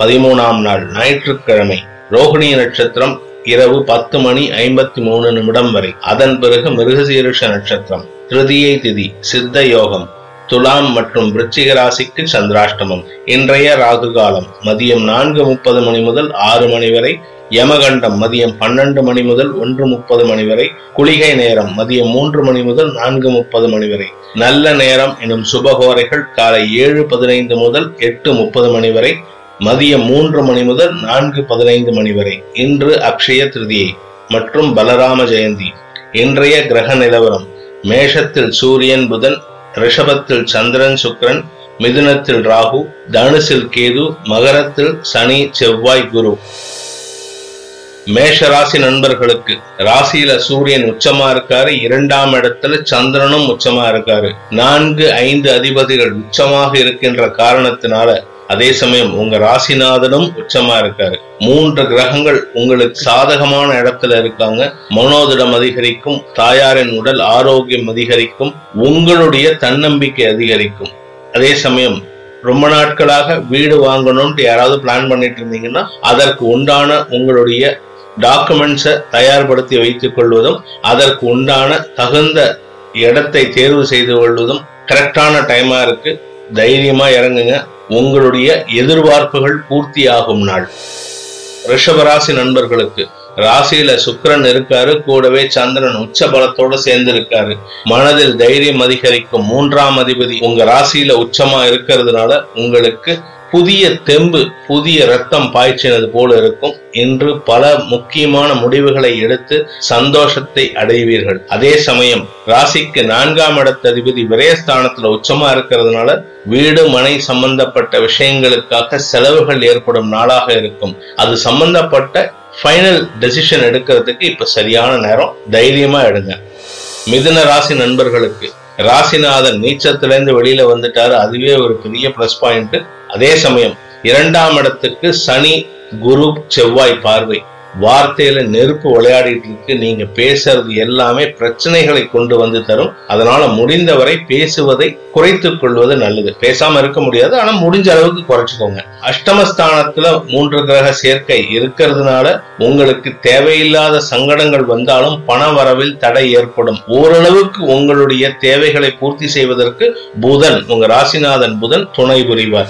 பதிமூணாம் நாள் ஞாயிற்றுக்கிழமை ரோகிணி நட்சத்திரம் இரவு பத்து மணி ஐம்பத்தி மூணு நிமிடம் வரை. அதன் பிறகு மிருகசீருஷ நட்சத்திரம் திருதியை திதி சித்த யோகம் துலாம் மற்றும் விருச்சிக ராசிக்கு சந்திராஷ்டமம். இன்றைய ராகு காலம் மதியம் நான்கு முப்பது மணி முதல் ஆறு மணி வரை. யமகண்டம் மதியம் பன்னெண்டு மணி முதல் ஒன்று முப்பது மணி வரை. குளிகை நேரம் மதியம் மூன்று மணி முதல் நான்கு முப்பது மணி வரை. நல்ல நேரம் எனும் சுபகோரைகள் காலை ஏழு பதினைந்து முதல் எட்டு முப்பது மணி வரை. மதியம் மூன்று மணி முதல் நான்கு பதினைந்து மணி வரை. இன்று அக்ஷய திருதியை மற்றும் பலராம ஜெயந்தி. இன்றைய கிரக நிலவரம். மேஷத்தில் சூரியன் புதன் ரிஷபத்தில் சந்திரன் சுக்கிரன் மிதுனத்தில் ராகு தனுசில் கேது மகரத்தில் சனி செவ்வாய் குரு. மேஷ ராசி நண்பர்களுக்கு ராசியில சூரியன் உச்சமா இருக்காரு இரண்டாம் இடத்துல சந்திரனும் உச்சமா இருக்காரு. நான்கு ஐந்து அதிபதிகள் உச்சமாக இருக்கின்ற காரணத்தினால அதே சமயம் உங்க ராசிநாதனும் உச்சமா இருக்காரு. மூன்று கிரகங்கள் உங்களுக்கு சாதகமான இடத்துல இருக்காங்க. மனோதிடம் அதிகரிக்கும் தாயாரின் உடல் ஆரோக்கியம் அதிகரிக்கும் உங்களுடைய தன்னம்பிக்கை அதிகரிக்கும். அதே சமயம் ரொம்ப நாட்களாக வீடு வாங்கணும்ட்டு யாராவது பிளான் பண்ணிட்டு இருந்தீங்கன்னா அதற்கு உண்டான உங்களுடைய டாக்குமெண்ட்ஸை தயார்படுத்தி வைத்துக் கொள்வதும் அதற்கு உண்டான தகுந்த இடத்தை தேர்வு செய்து கொள்வதும் கரெக்டான டைமா இருக்கு. தைரியமா இறங்குங்க. உங்களுடைய எதிர்பார்ப்புகள் பூர்த்தியாகும் நாள். ரிஷபராசி நண்பர்களுக்கு ராசியில சுக்கிரன் இருக்காரு கூடவே சந்திரன் உச்ச பலத்தோட சேர்ந்து இருக்காரு மனதில் தைரியம் அதிகரிக்கும் மூன்றாம் அதிபதி உங்க ராசியில உச்சமா இருக்கிறதுனால உங்களுக்கு புதிய தெம்பு புதிய ரத்தம் பாய்ச்சினது போல இருக்கும். இன்று பல முக்கியமான முடிவுகளை எடுத்து சந்தோஷத்தை அடைவீர்கள். அதே சமயம் ராசிக்கு நான்காம் இடத்த அதிபதி விரயஸ்தானத்துல உச்சமா இருக்கிறதுனால வீடு மனை சம்பந்தப்பட்ட விஷயங்களுக்காக செலவுகள் ஏற்படும் நாளாக இருக்கும். அது சம்பந்தப்பட்ட ஃபைனல் டெசிஷன் எடுக்கிறதுக்கு இப்ப சரியான நேரம். தைரியமா எடுங்க. மிதுன ராசி நண்பர்களுக்கு ராசிநாதன் நீச்சத்திலேருந்து வெளியில வந்துட்டாரு. அதுவே ஒரு பெரிய பிளஸ் பாயிண்ட் அதே சமயம் இரண்டாம் இடத்துக்கு சனி குரு செவ்வாய் பார்வை. வார்த்தையில நெருப்பு விளையாடிட்டு இருக்கு. நீங்க பேசுறது எல்லாமே பிரச்சனைகளை கொண்டு வந்து தரும். அதனால முடிந்தவரை பேசுவதை குறைத்துக் கொள்வது நல்லது. பேசாம இருக்க முடியாது. ஆனா முடிஞ்ச அளவுக்கு குறைச்சுக்கோங்க. அஷ்டமஸ்தானத்துல மூன்று கிரக சேர்க்கை இருக்கிறதுனால உங்களுக்கு தேவையில்லாத சங்கடங்கள் வந்தாலும் பண வரவில் தடை ஏற்படும். ஓரளவுக்கு உங்களுடைய தேவைகளை பூர்த்தி செய்வதற்கு புதன் உங்க ராசிநாதன் புதன் துணை புரிவார்.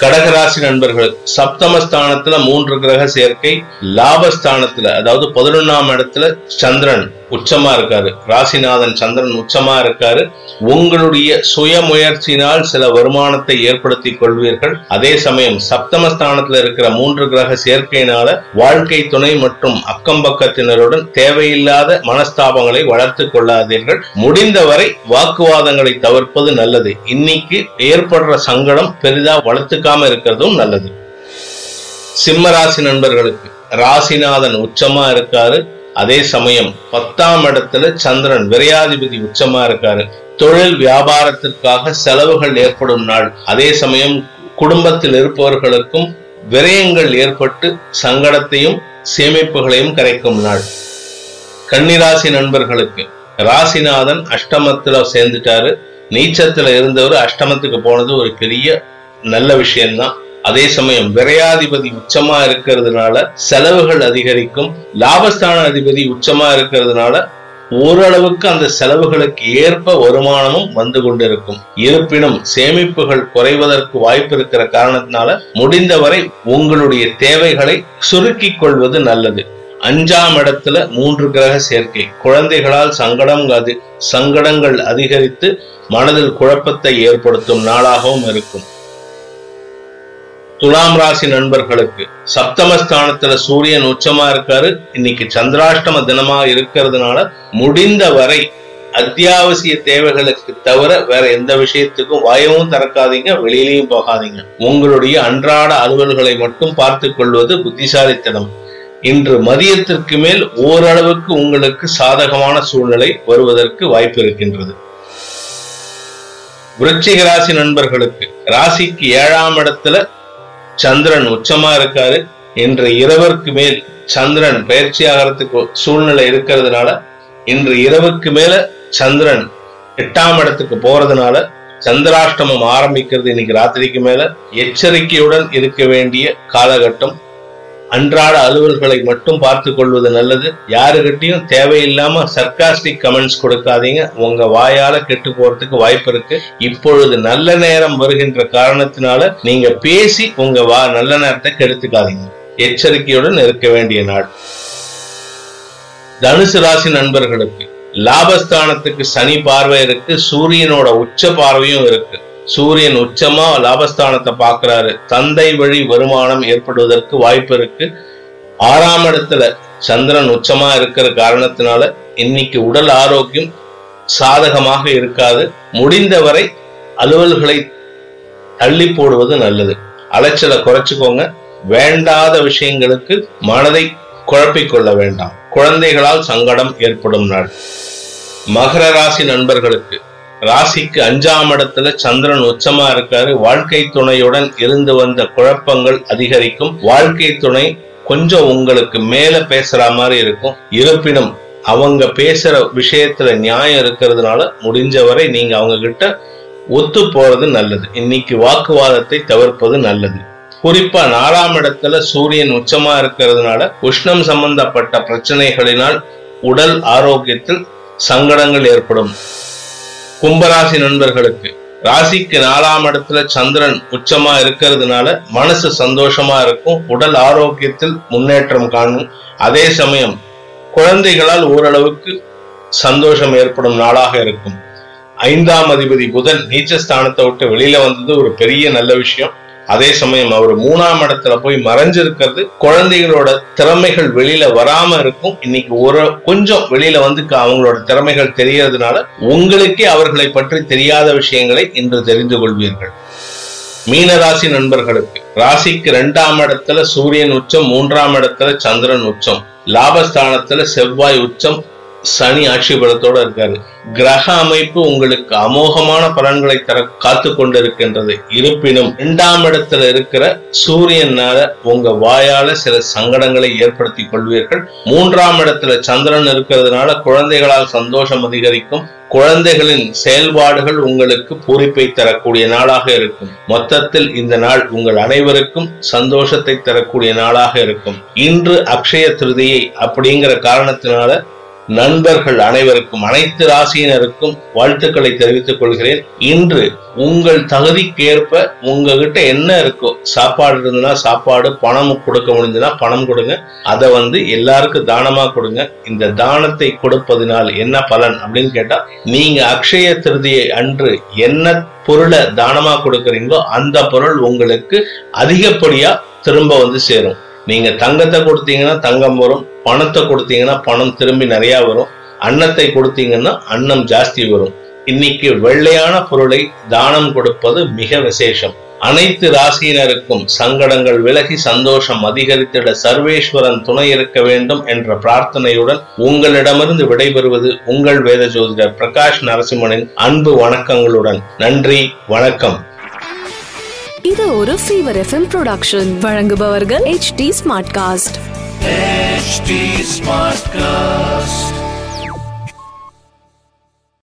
கடகராசி நண்பர்கள் சப்தமஸ்தானத்துல மூன்று கிரக சேர்க்கை லாபஸ்தானத்துல அதாவது பதினொன்னாம் இடத்துல சந்திரன். உச்சமா இருக்காரு. ராசிநாதன் சந்திரன் உச்சமா இருக்காரு. உங்களுடைய சுய முயற்சியினால் சில வருமானத்தை ஏற்படுத்திக் கொள்வீர்கள். அதே சமயம் சப்தமஸ்தானத்துல இருக்கிற மூன்று கிரக சேர்க்கையினால வாழ்க்கை துணை மற்றும் அக்கம் பக்கத்தினருடன் தேவையில்லாத மனஸ்தாபங்களை வளர்த்து கொள்ளாதீர்கள். முடிந்தவரை வாக்குவாதங்களை தவிர்ப்பது நல்லது. இன்னைக்கு ஏற்படுற சங்கடம் பெரிதா வளர்த்துக்காம இருக்கிறதும் நல்லது. சிம்மராசி நண்பர்களுக்கு ராசிநாதன் உச்சமா இருக்காரு. அதே சமயம் பத்தாம் இடத்துல சந்திரன் விரையாதிபதி உச்சமா இருக்காரு. தொழில் வியாபாரத்திற்காக செலவுகள் ஏற்படும் நாள். அதே சமயம் குடும்பத்தில் இருப்பவர்களுக்கும் விரயங்கள் ஏற்பட்டு சங்கடத்தையும் சேமிப்புகளையும் கரைக்கும் நாள். கன்னிராசி நண்பர்களுக்கு ராசிநாதன் அஷ்டமத்துல சேர்ந்துட்டாரு. நீச்சத்துல இருந்தவர் அஷ்டமத்துக்கு போனது ஒரு பெரிய நல்ல விஷயம்தான். அதே சமயம் விரையாதிபதி உச்சமா இருக்கிறதுனால செலவுகள் அதிகரிக்கும் லாபஸ்தான அதிபதி உச்சமா இருக்கிறதுனால ஓரளவுக்கு அந்த செலவுகளுக்கு ஏற்ப வருமானமும் வந்து கொண்டிருக்கும். இருப்பினும் சேமிப்புகள் குறைவதற்கு வாய்ப்பு இருக்கிற காரணத்தினால முடிந்தவரை உங்களுடைய தேவைகளை சுருக்கிக் கொள்வது நல்லது. அஞ்சாம் இடத்துல மூன்று கிரக சேர்க்கை. குழந்தைகளால் சங்கடம் அது சங்கடங்கள் அதிகரித்து மனதில் குழப்பத்தை ஏற்படுத்தும் நாளாகவும் இருக்கும். துலாம் ராசி நண்பர்களுக்கு சப்தமஸ்தானத்துல சூரியன் உச்சமா இருக்காரு. இன்னைக்கு சந்திராஷ்டம தினமா இருக்கிறதுனால முடிந்த வரை அத்தியாவசிய தேவைகளுக்கு தவிர வேற எந்த விஷயத்துக்கும் வாயவும் திறக்காதீங்க வெளியிலையும் போகாதீங்க. உங்களுடைய அன்றாட அலுவல்களை மட்டும் பார்த்து கொள்வது புத்திசாலித்தனம். இன்று மதியத்திற்கு மேல் ஓரளவுக்கு உங்களுக்கு சாதகமான சூழ்நிலை வருவதற்கு வாய்ப்பு இருக்கின்றது. விருச்சிக ராசி நண்பர்களுக்கு ராசிக்கு ஏழாம் இடத்துல சந்திரன் உச்சமா இருக்காரு. இன்று இரவிற்கு மேல் சந்திரன் பயிற்சி ஆகிறதுக்கு சூழ்நிலை இருக்கிறதுனால இன்று இரவுக்கு மேல சந்திரன் எட்டாம் இடத்துக்கு போறதுனால சந்திராஷ்டமம் ஆரம்பிக்கிறது இன்னைக்கு ராத்திரிக்கு மேல. எச்சரிக்கையுடன் இருக்க வேண்டிய காலகட்டம் அன்றாட அலுவல்களை மட்டும் பார்த்து கொள்வது நல்லது. யாருகிட்டையும் தேவையில்லாம சர்காஸ்டிக் கமெண்ட்ஸ் கொடுக்காதீங்க. உங்க வாயால கெட்டு போறதுக்கு வாய்ப்பு இருக்கு. இப்பொழுது நல்ல நேரம் வருகின்ற காரணத்தினால நீங்க பேசி உங்க வா நல்ல நேரத்தை கெடுத்துக்காதீங்க. எச்சரிக்கையுடன் இருக்க வேண்டிய நாள். தனுசு ராசி நண்பர்களுக்கு லாபஸ்தானத்துக்கு சனி பார்வை இருக்கு. சூரியனோட உச்ச பார்வையும் இருக்கு. சூரியன் உச்சமா லாபஸ்தானத்தை பார்க்கிறாரு. தந்தை வழி வருமானம் ஏற்படுவதற்கு வாய்ப்பு இருக்கு. ஆறாம் இடத்துல சந்திரன் உச்சமா இருக்கிற காரணத்தினால இன்னைக்கு உடல் ஆரோக்கியம் சாதகமாக இருக்காது. முடிந்தவரை அலுவல்களை தள்ளி போடுவது நல்லது. அலைச்சலை குறைச்சுக்கோங்க. வேண்டாத விஷயங்களுக்கு மனதை குழப்பிக்கொள்ள வேண்டாம். குழந்தைகளால் சங்கடம் ஏற்படும் நாள். மகர ராசி நண்பர்களுக்கு ராசிக்கு அஞ்சாம் இடத்துல சந்திரன் உச்சமா இருக்காரு. வாழ்க்கை துணையுடன் இருந்து வந்த குழப்பங்கள் அதிகரிக்கும். வாழ்க்கை துணை கொஞ்சம் உங்களுக்கு மேல பேசுற மாதிரி இருக்கும். இருப்பினும் அவங்க பேசுற விஷயத்துல நியாயம் இருக்கிறதுனால முடிஞ்சவரை நீங்க அவங்க கிட்ட ஒத்து போறது நல்லது. இன்னைக்கு வாக்குவாதத்தை தவிர்ப்பது நல்லது. குறிப்பா நாலாம் இடத்துல சூரியன் உச்சமா இருக்கிறதுனால உஷ்ணம் சம்பந்தப்பட்ட பிரச்சனைகளினால் உடல் ஆரோக்கியத்தில் சங்கடங்கள் ஏற்படும். கும்பராசி நண்பர்களுக்கு ராசிக்கு நாலாம் இடத்துல சந்திரன் உச்சமா இருக்கிறதுனால மனசு சந்தோஷமா இருக்கும் உடல் ஆரோக்கியத்தில் முன்னேற்றம் காணும். அதே சமயம் குழந்தைகளால் ஓரளவுக்கு சந்தோஷம் ஏற்படும் நாளாக இருக்கும். ஐந்தாம் அதிபதி புதன் நீச்சஸ்தானத்தை விட்டு வெளியில வந்தது ஒரு பெரிய நல்ல விஷயம். அதே சமயம் அவர் மூணாம் இடத்துல போய் மறைஞ்சிருக்கிறது. குழந்தைகளோட திறமைகள் வெளியில வராம இருக்கும். இன்னைக்கு ஒரு கொஞ்சம் வெளியில வந்து க- அவங்களோட திறமைகள் தெரியறதுனால உங்களுக்கே அவர்களை பற்றி தெரியாத விஷயங்களை இன்று தெரிந்து கொள்வீர்கள். மீனராசி நண்பர்களுக்கு ராசிக்கு ரெண்டாம் இடத்துல சூரியன் உச்சம் மூன்றாம் இடத்துல சந்திரன் உச்சம் லாபஸ்தானத்துல செவ்வாய் உச்சம் சனி ஆட்சி பலத்தோட இருக்காரு. கிரக அமைப்பு உங்களுக்கு அமோகமான பலன்களை தர காத்து கொண்டிருக்கின்றது. இருப்பினும் இரண்டாம் இடத்துல இருக்கிற சூரியனால உங்க வாயால சில சங்கடங்களை ஏற்படுத்தி கொள்வீர்கள். மூன்றாம் இடத்துல சந்திரன் இருக்கிறதுனால குழந்தைகளால் சந்தோஷம் அதிகரிக்கும். குழந்தைகளின் செயல்பாடுகள் உங்களுக்கு பூரிப்பை தரக்கூடிய நாளாக இருக்கும். மொத்தத்தில் இந்த நாள் உங்கள் அனைவருக்கும் சந்தோஷத்தை தரக்கூடிய நாளாக இருக்கும். இன்று அக்ஷய திருதியை அப்படிங்கிற காரணத்தினால நண்பர்கள் அனைவருக்கும் அனைத்து ராசியினருக்கும் வாழ்த்துக்களை தெரிவித்துக் கொள்கிறேன். இன்று உங்கள் தகுதிக்கேற்ப உங்ககிட்ட என்ன இருக்கோ சாப்பாடு இருந்ததுன்னா சாப்பாடு பணம் கொடுக்க முடிஞ்சதுன்னா பணம் கொடுங்க. அதை வந்து எல்லாருக்கும் தானமா கொடுங்க. இந்த தானத்தை கொடுப்பதினால் என்ன பலன் அப்படின்னு கேட்டா நீங்க அக்ஷய திருதியை அன்று என்ன பொருளை தானமா கொடுக்கறீங்களோ அந்த பொருள் உங்களுக்கு அதிகப்படியா திரும்ப வந்து சேரும். நீங்க தங்கத்தை கொடுத்தீங்கன்னா தங்கம் வரும் பணத்தை கொடுத்தீங்கன்னா பணம் திரும்பி நிறையா வரும். அன்னத்தை கொடுத்தீங்கன்னா அன்னம் ஜாஸ்தி வரும். இன்னைக்கு வெள்ளையான பொருளை தானம் கொடுப்பது மிக விசேஷம். அனைத்து ராசியினருக்கும் சங்கடங்கள் விலகி சந்தோஷம் அதிகரித்திட சர்வேஸ்வரன் துணை இருக்க வேண்டும் என்ற பிரார்த்தனையுடன் உங்களிடமிருந்து விடைபெறுவது உங்கள் வேத ஜோதிடர் பிரகாஷ் நரசிம்மனின் அன்பு வணக்கங்களுடன். நன்றி வணக்கம். இது ஒரு ஃபீவர் எஃப்எம் ப்ரொடக்ஷன் வழங்குபவர்கள் H D smart cast HD Smartcast.